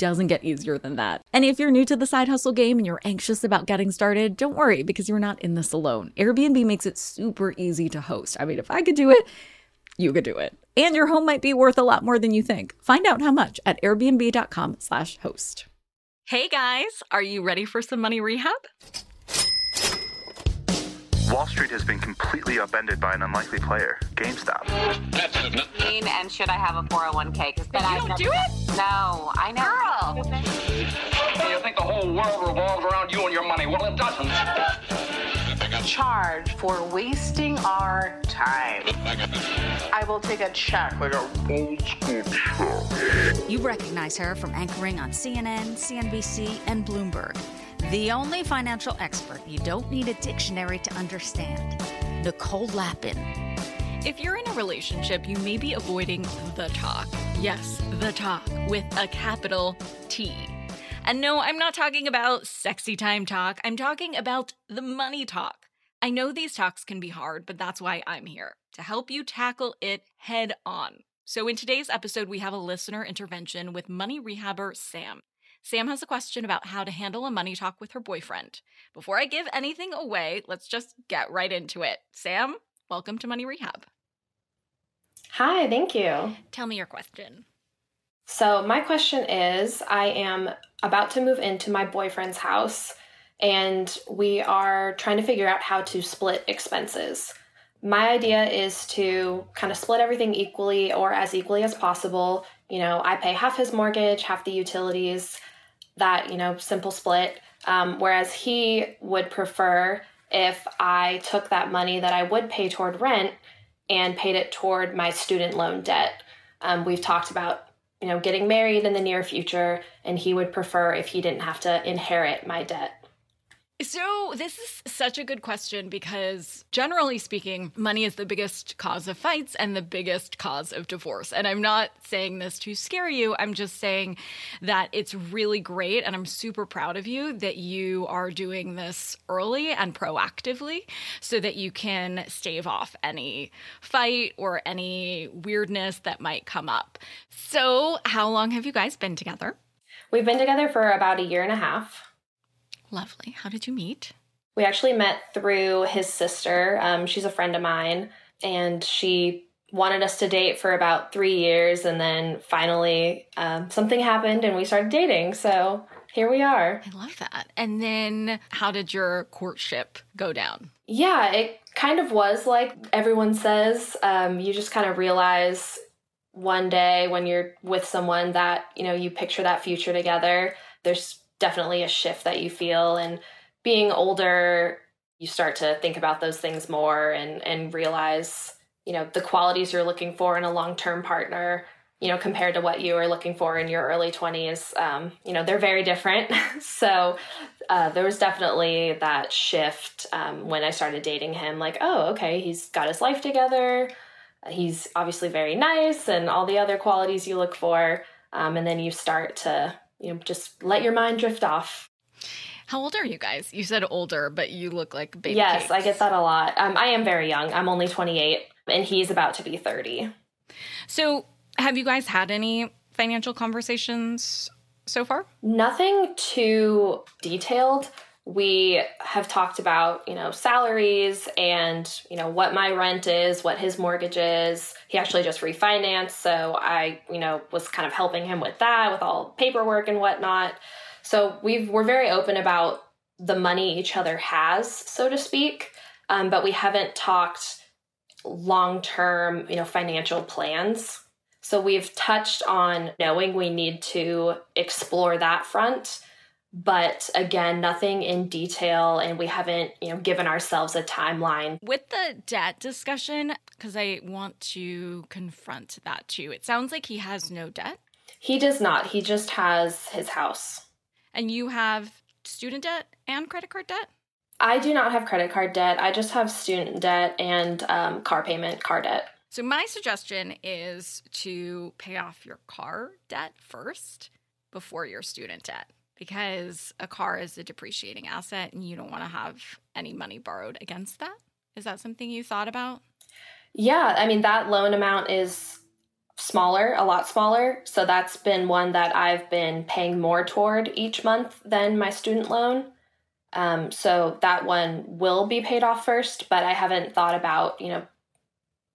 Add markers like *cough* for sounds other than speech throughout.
doesn't get easier than that. And if you're new to the side hustle game and you're anxious about getting started, don't worry because you're not in this alone. Airbnb makes it super easy to host. I mean, if I could do it, you could do it. And your home might be worth a lot more than you think. Find out how much at airbnb.com/host. Hey guys, are you ready for some money rehab? Wall Street has been completely upended by an unlikely player, GameStop. Mean And should I have a 401k? Because then You I don't do it? No, I know. You think the whole world revolves around you and your money? Well, it doesn't. charge for wasting our time. I will take a check like a old school check. You recognize her from anchoring on CNN, CNBC, and Bloomberg. The only financial expert you don't need a dictionary to understand. Nicole Lapin. If you're in a relationship, you may be avoiding the talk. Yes, the talk with a capital T. And no, I'm not talking about sexy time talk. I'm talking about the money talk. I know these talks can be hard, but that's why I'm here to help you tackle it head on. So, in today's episode, we have a listener intervention with money rehabber Sam. Sam has a question about how to handle a money talk with her boyfriend. Before I give anything away, let's just get right into it. Sam, welcome to Money Rehab. Hi, thank you. Tell me your question. So, my question is I am about to move into my boyfriend's house, and we are trying to figure out how to split expenses. My idea is to kind of split everything equally or as equally as possible. You know, I pay half his mortgage, half the utilities, that, you know, simple split. Um, whereas he would prefer if I took that money that I would pay toward rent and paid it toward my student loan debt. Um, we've talked about you know getting married in the near future, and he would prefer if he didn't have to inherit my debt. So, this is such a good question because, generally speaking, money is the biggest cause of fights and the biggest cause of divorce. And I'm not saying this to scare you. I'm just saying that it's really great. And I'm super proud of you that you are doing this early and proactively so that you can stave off any fight or any weirdness that might come up. So, how long have you guys been together? We've been together for about a year and a half. Lovely. How did you meet? We actually met through his sister. Um, she's a friend of mine, and she wanted us to date for about three years, and then finally um, something happened, and we started dating. So here we are. I love that. And then how did your courtship go down? Yeah, it kind of was like everyone says. Um, you just kind of realize one day when you're with someone that you know you picture that future together. There's definitely a shift that you feel, and being older, you start to think about those things more and and realize you know the qualities you're looking for in a long term partner. You know, compared to what you were looking for in your early 20s, um, you know, they're very different. *laughs* so uh, there was definitely that shift um, when I started dating him. Like, oh, okay, he's got his life together he's obviously very nice and all the other qualities you look for um, and then you start to you know just let your mind drift off How old are you guys? You said older, but you look like baby. yes cakes. i get that a lot um, i am very young i'm only 28 and he's about to be 30 So, have you guys had any financial conversations so far? nothing too detailed we have talked about you know salaries and you know what my rent is what his mortgage is. He actually just refinanced so i you know was kind of helping him with that with all paperwork and whatnot. So we've we're very open about the money each other has so to speak um, but we haven't talked long term you know financial plans. So we've touched on knowing we need to explore that front but again nothing in detail and we haven't you know given ourselves a timeline With the debt discussion, because I want to confront that too. It sounds like he has no debt. He does not. He just has his house. And you have student debt and credit card debt? I do not have credit card debt. I just have student debt and um, car payment, car debt. So, my suggestion is to pay off your car debt first before your student debt because a car is a depreciating asset and you don't want to have any money borrowed against that. Is that something you thought about? Yeah, I mean, that loan amount is smaller, a lot smaller. So that's been one that I've been paying more toward each month than my student loan. Um, so that one will be paid off first, but I haven't thought about, you know,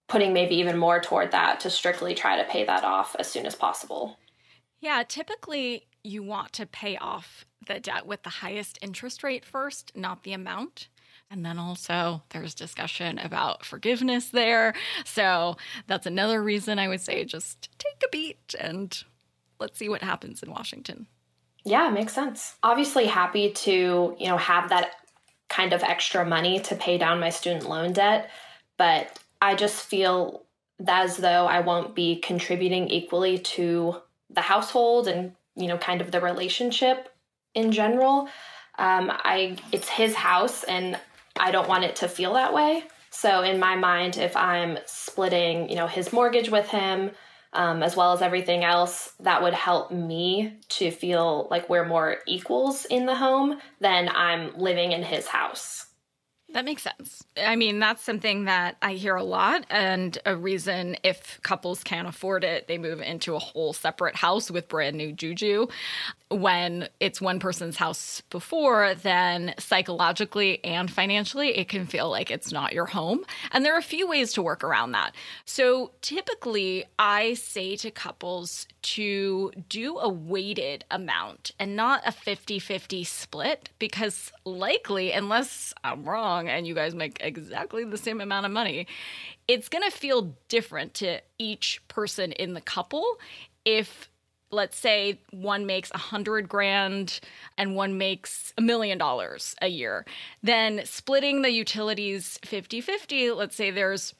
putting maybe even more toward that to strictly try to pay that off as soon as possible. Yeah, typically you want to pay off the debt with the highest interest rate first, not the amount. And then also there's discussion about forgiveness there. So that's another reason I would say just take a beat and let's see what happens in Washington. Yeah, makes sense. Obviously happy to, you know, have that kind of extra money to pay down my student loan debt, but I just feel as though I won't be contributing equally to the household and, you know, kind of the relationship in general. Um, I it's his house and I don't want it to feel that way. So in my mind, if I'm splitting, you know, his mortgage with him, um, as well as everything else, that would help me to feel like we're more equals in the home than I'm living in his house. That makes sense. I mean, that's something that I hear a lot, and a reason if couples can't afford it, they move into a whole separate house with brand new juju. When it's one person's house before, then psychologically and financially, it can feel like it's not your home. And there are a few ways to work around that. So typically, I say to couples to do a weighted amount and not a 50 50 split, because likely, unless I'm wrong and you guys make exactly the same amount of money, it's going to feel different to each person in the couple. If let's say one makes a hundred grand and one makes a million dollars a year then splitting the utilities 50 50 let's say there's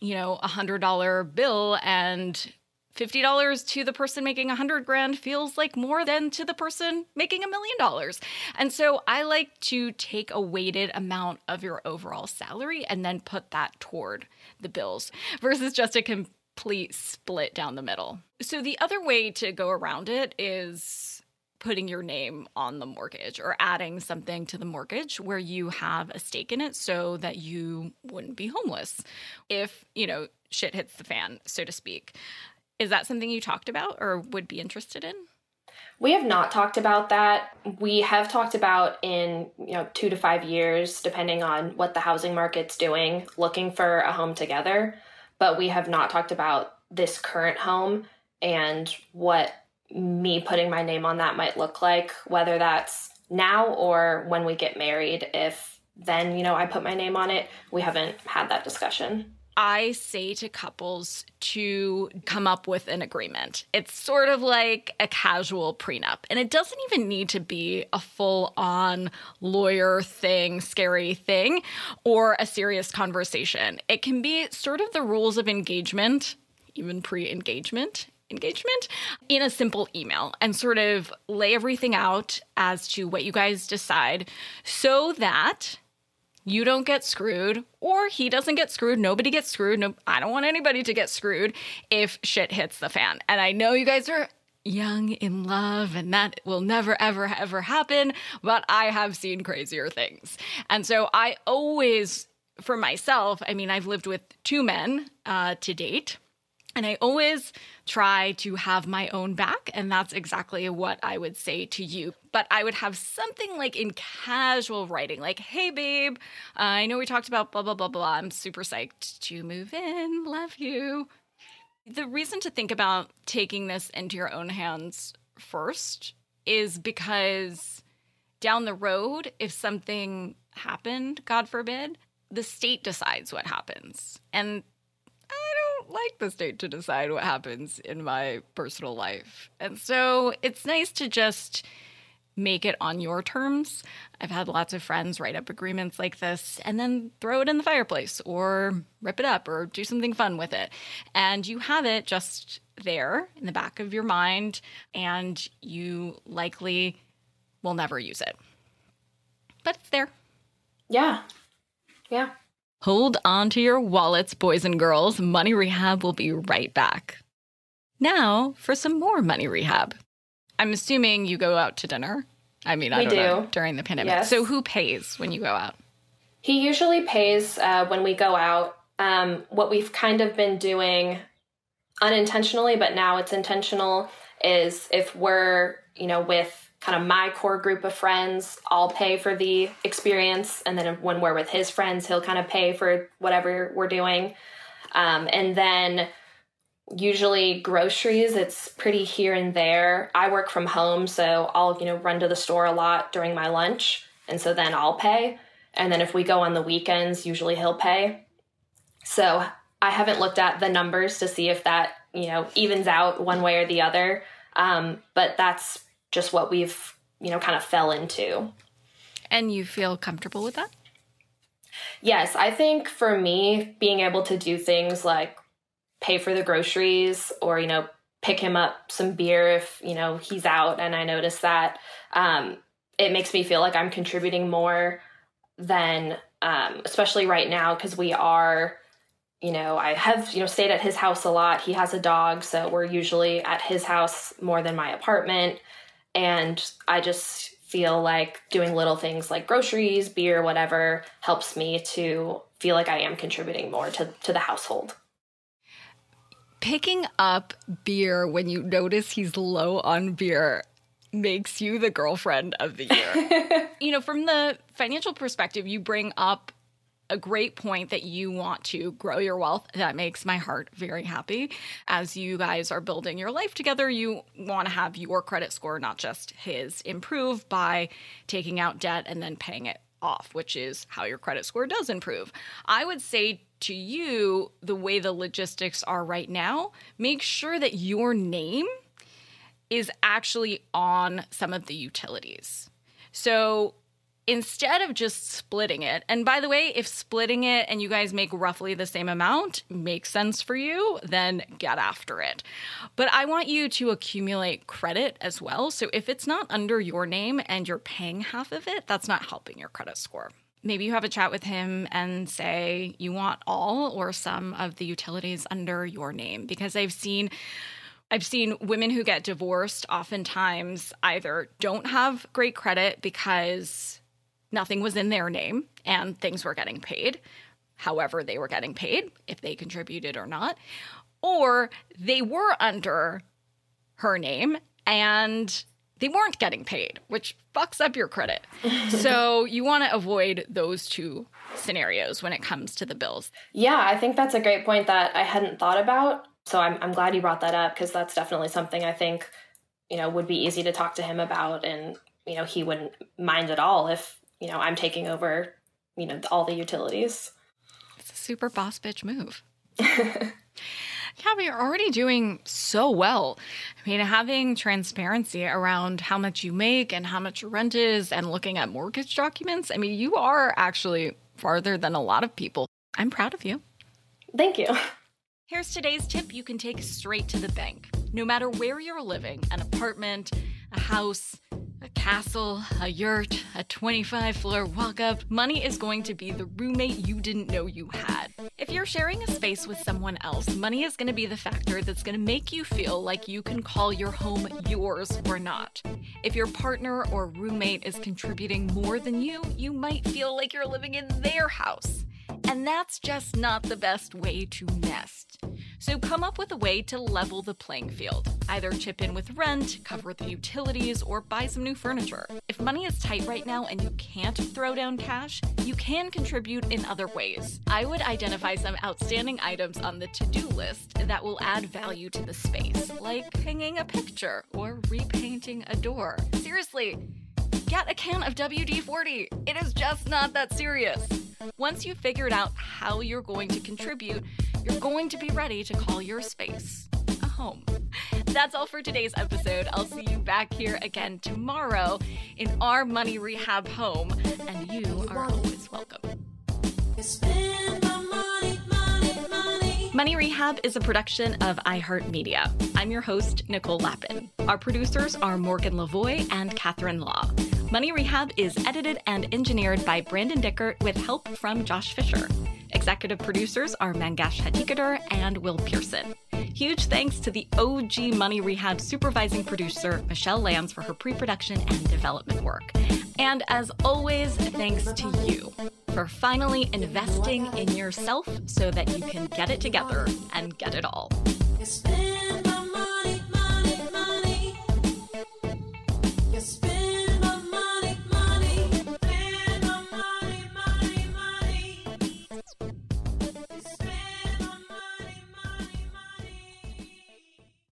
you know a hundred dollar bill and $50 to the person making a hundred grand feels like more than to the person making a million dollars. And so I like to take a weighted amount of your overall salary and then put that toward the bills versus just a complete split down the middle. So the other way to go around it is putting your name on the mortgage or adding something to the mortgage where you have a stake in it so that you wouldn't be homeless if, you know, shit hits the fan, so to speak. Is that something you talked about or would be interested in? We have not talked about that. We have talked about in, you know, 2 to 5 years depending on what the housing market's doing, looking for a home together, but we have not talked about this current home and what me putting my name on that might look like, whether that's now or when we get married if then, you know, I put my name on it. We haven't had that discussion. I say to couples to come up with an agreement. It's sort of like a casual prenup, and it doesn't even need to be a full on lawyer thing, scary thing, or a serious conversation. It can be sort of the rules of engagement, even pre engagement. Engagement in a simple email and sort of lay everything out as to what you guys decide so that you don't get screwed or he doesn't get screwed nobody gets screwed no i don't want anybody to get screwed if shit hits the fan. And i know you guys are young in love and that will never ever ever happen but i have seen crazier things. And so i always for myself i mean i've lived with two men uh, to date and I always try to have my own back. And that's exactly what I would say to you. But I would have something like in casual writing, like, hey, babe, uh, I know we talked about blah, blah, blah, blah. I'm super psyched to move in. Love you. The reason to think about taking this into your own hands first is because down the road, if something happened, God forbid, the state decides what happens. And like the state to decide what happens in my personal life. And so it's nice to just make it on your terms. I've had lots of friends write up agreements like this and then throw it in the fireplace or rip it up or do something fun with it. And you have it just there in the back of your mind, and you likely will never use it. But it's there. Yeah. Yeah. Hold on to your wallets, boys and girls. Money Rehab will be right back. Now for some more Money Rehab. I'm assuming you go out to dinner. I mean, I We don't know during the pandemic. Yes. So who pays when you go out? He usually pays uh, when we go out. Um, what we've kind of been doing unintentionally, but now it's intentional, is if we're, you know, with kind of my core group of friends, I'll pay for the experience. And then when we're with his friends, he'll kind of pay for whatever we're doing. Um, and then usually groceries, it's pretty here and there. I work from home, so I'll, you know, run to the store a lot during my lunch. And so then I'll pay. And then if we go on the weekends, usually he'll pay. So I haven't looked at the numbers to see if that, you know, evens out one way or the other. Um, but that's just what we've, you know, kind of fell into. And you feel comfortable with that? Yes, I think for me, being able to do things like pay for the groceries or, you know, pick him up some beer if, you know, he's out and I notice that, um, it makes me feel like I'm contributing more than, um, especially right now, because we are, you know, I have, you know, stayed at his house a lot. He has a dog, so we're usually at his house more than my apartment. And I just feel like doing little things like groceries, beer, whatever helps me to feel like I am contributing more to, to the household. Picking up beer when you notice he's low on beer makes you the girlfriend of the year. *laughs* you know, from the financial perspective, you bring up a great point that you want to grow your wealth. That makes my heart very happy. As you guys are building your life together, you want to have your credit score, not just his, improve by taking out debt and then paying it off, which is how your credit score does improve. I would say to you, the way the logistics are right now, make sure that your name is actually on some of the utilities. So instead of just splitting it, and by the way, if splitting it and you guys make roughly the same amount makes sense for you, then get after it. But I want you to accumulate credit as well. So if it's not under your name and you're paying half of it, that's not helping your credit score. Maybe you have a chat with him and say you want all or some of the utilities under your name because I've seen I've seen women who get divorced oftentimes either don't have great credit because nothing was in their name and things were getting paid, however, they were getting paid, if they contributed or not, or they were under her name and they weren't getting paid, which fucks up your credit. *laughs* so you want to avoid those two scenarios when it comes to the bills. Yeah, I think that's a great point that I hadn't thought about. So I'm, I'm glad you brought that up because that's definitely something I think, you know, would be easy to talk to him about. And, you know, he wouldn't mind at all if, you know, I'm taking over, you know, all the utilities. It's a super boss bitch move. *laughs* Yeah, but you're already doing so well. I mean, having transparency around how much you make and how much your rent is and looking at mortgage documents, I mean, you are actually farther than a lot of people. I'm proud of you. Thank you. Here's today's tip you can take straight to the bank. No matter where you're living an apartment, a house, castle, a yurt, a 25 floor walk up money is going to be the roommate you didn't know you had. If you're sharing a space with someone else, money is going to be the factor that's going to make you feel like you can call your home yours or not. If your partner or roommate is contributing more than you, you might feel like you're living in their house. And that's just not the best way to nest. So come up with a way to level the playing field. Either chip in with rent, cover the utilities, or buy some new furniture. If money is tight right now and you can't throw down cash, you can contribute in other ways. I would identify some outstanding items on the to do list that will add value to the space, like hanging a picture or repainting a door. Seriously, get a can of WD 40. It is just not that serious. Once you've figured out how you're going to contribute, you're going to be ready to call your space a home. That's all for today's episode. I'll see you back here again tomorrow in our Money Rehab home, and you are always welcome. Money, money, money. Money Rehab is a production of iHeartMedia. I'm your host, Nicole Lapin. Our producers are Morgan Lavoie and Catherine Law. Money Rehab is edited and engineered by Brandon Dickert with help from Josh Fisher. Executive producers are Mangesh Hattikudur and Will Pearson. Huge thanks to the OG Money Rehab supervising producer, Michelle Lambs, for her pre production and development work. And as always, thanks to you for finally investing in yourself so that you can get it together and get it all.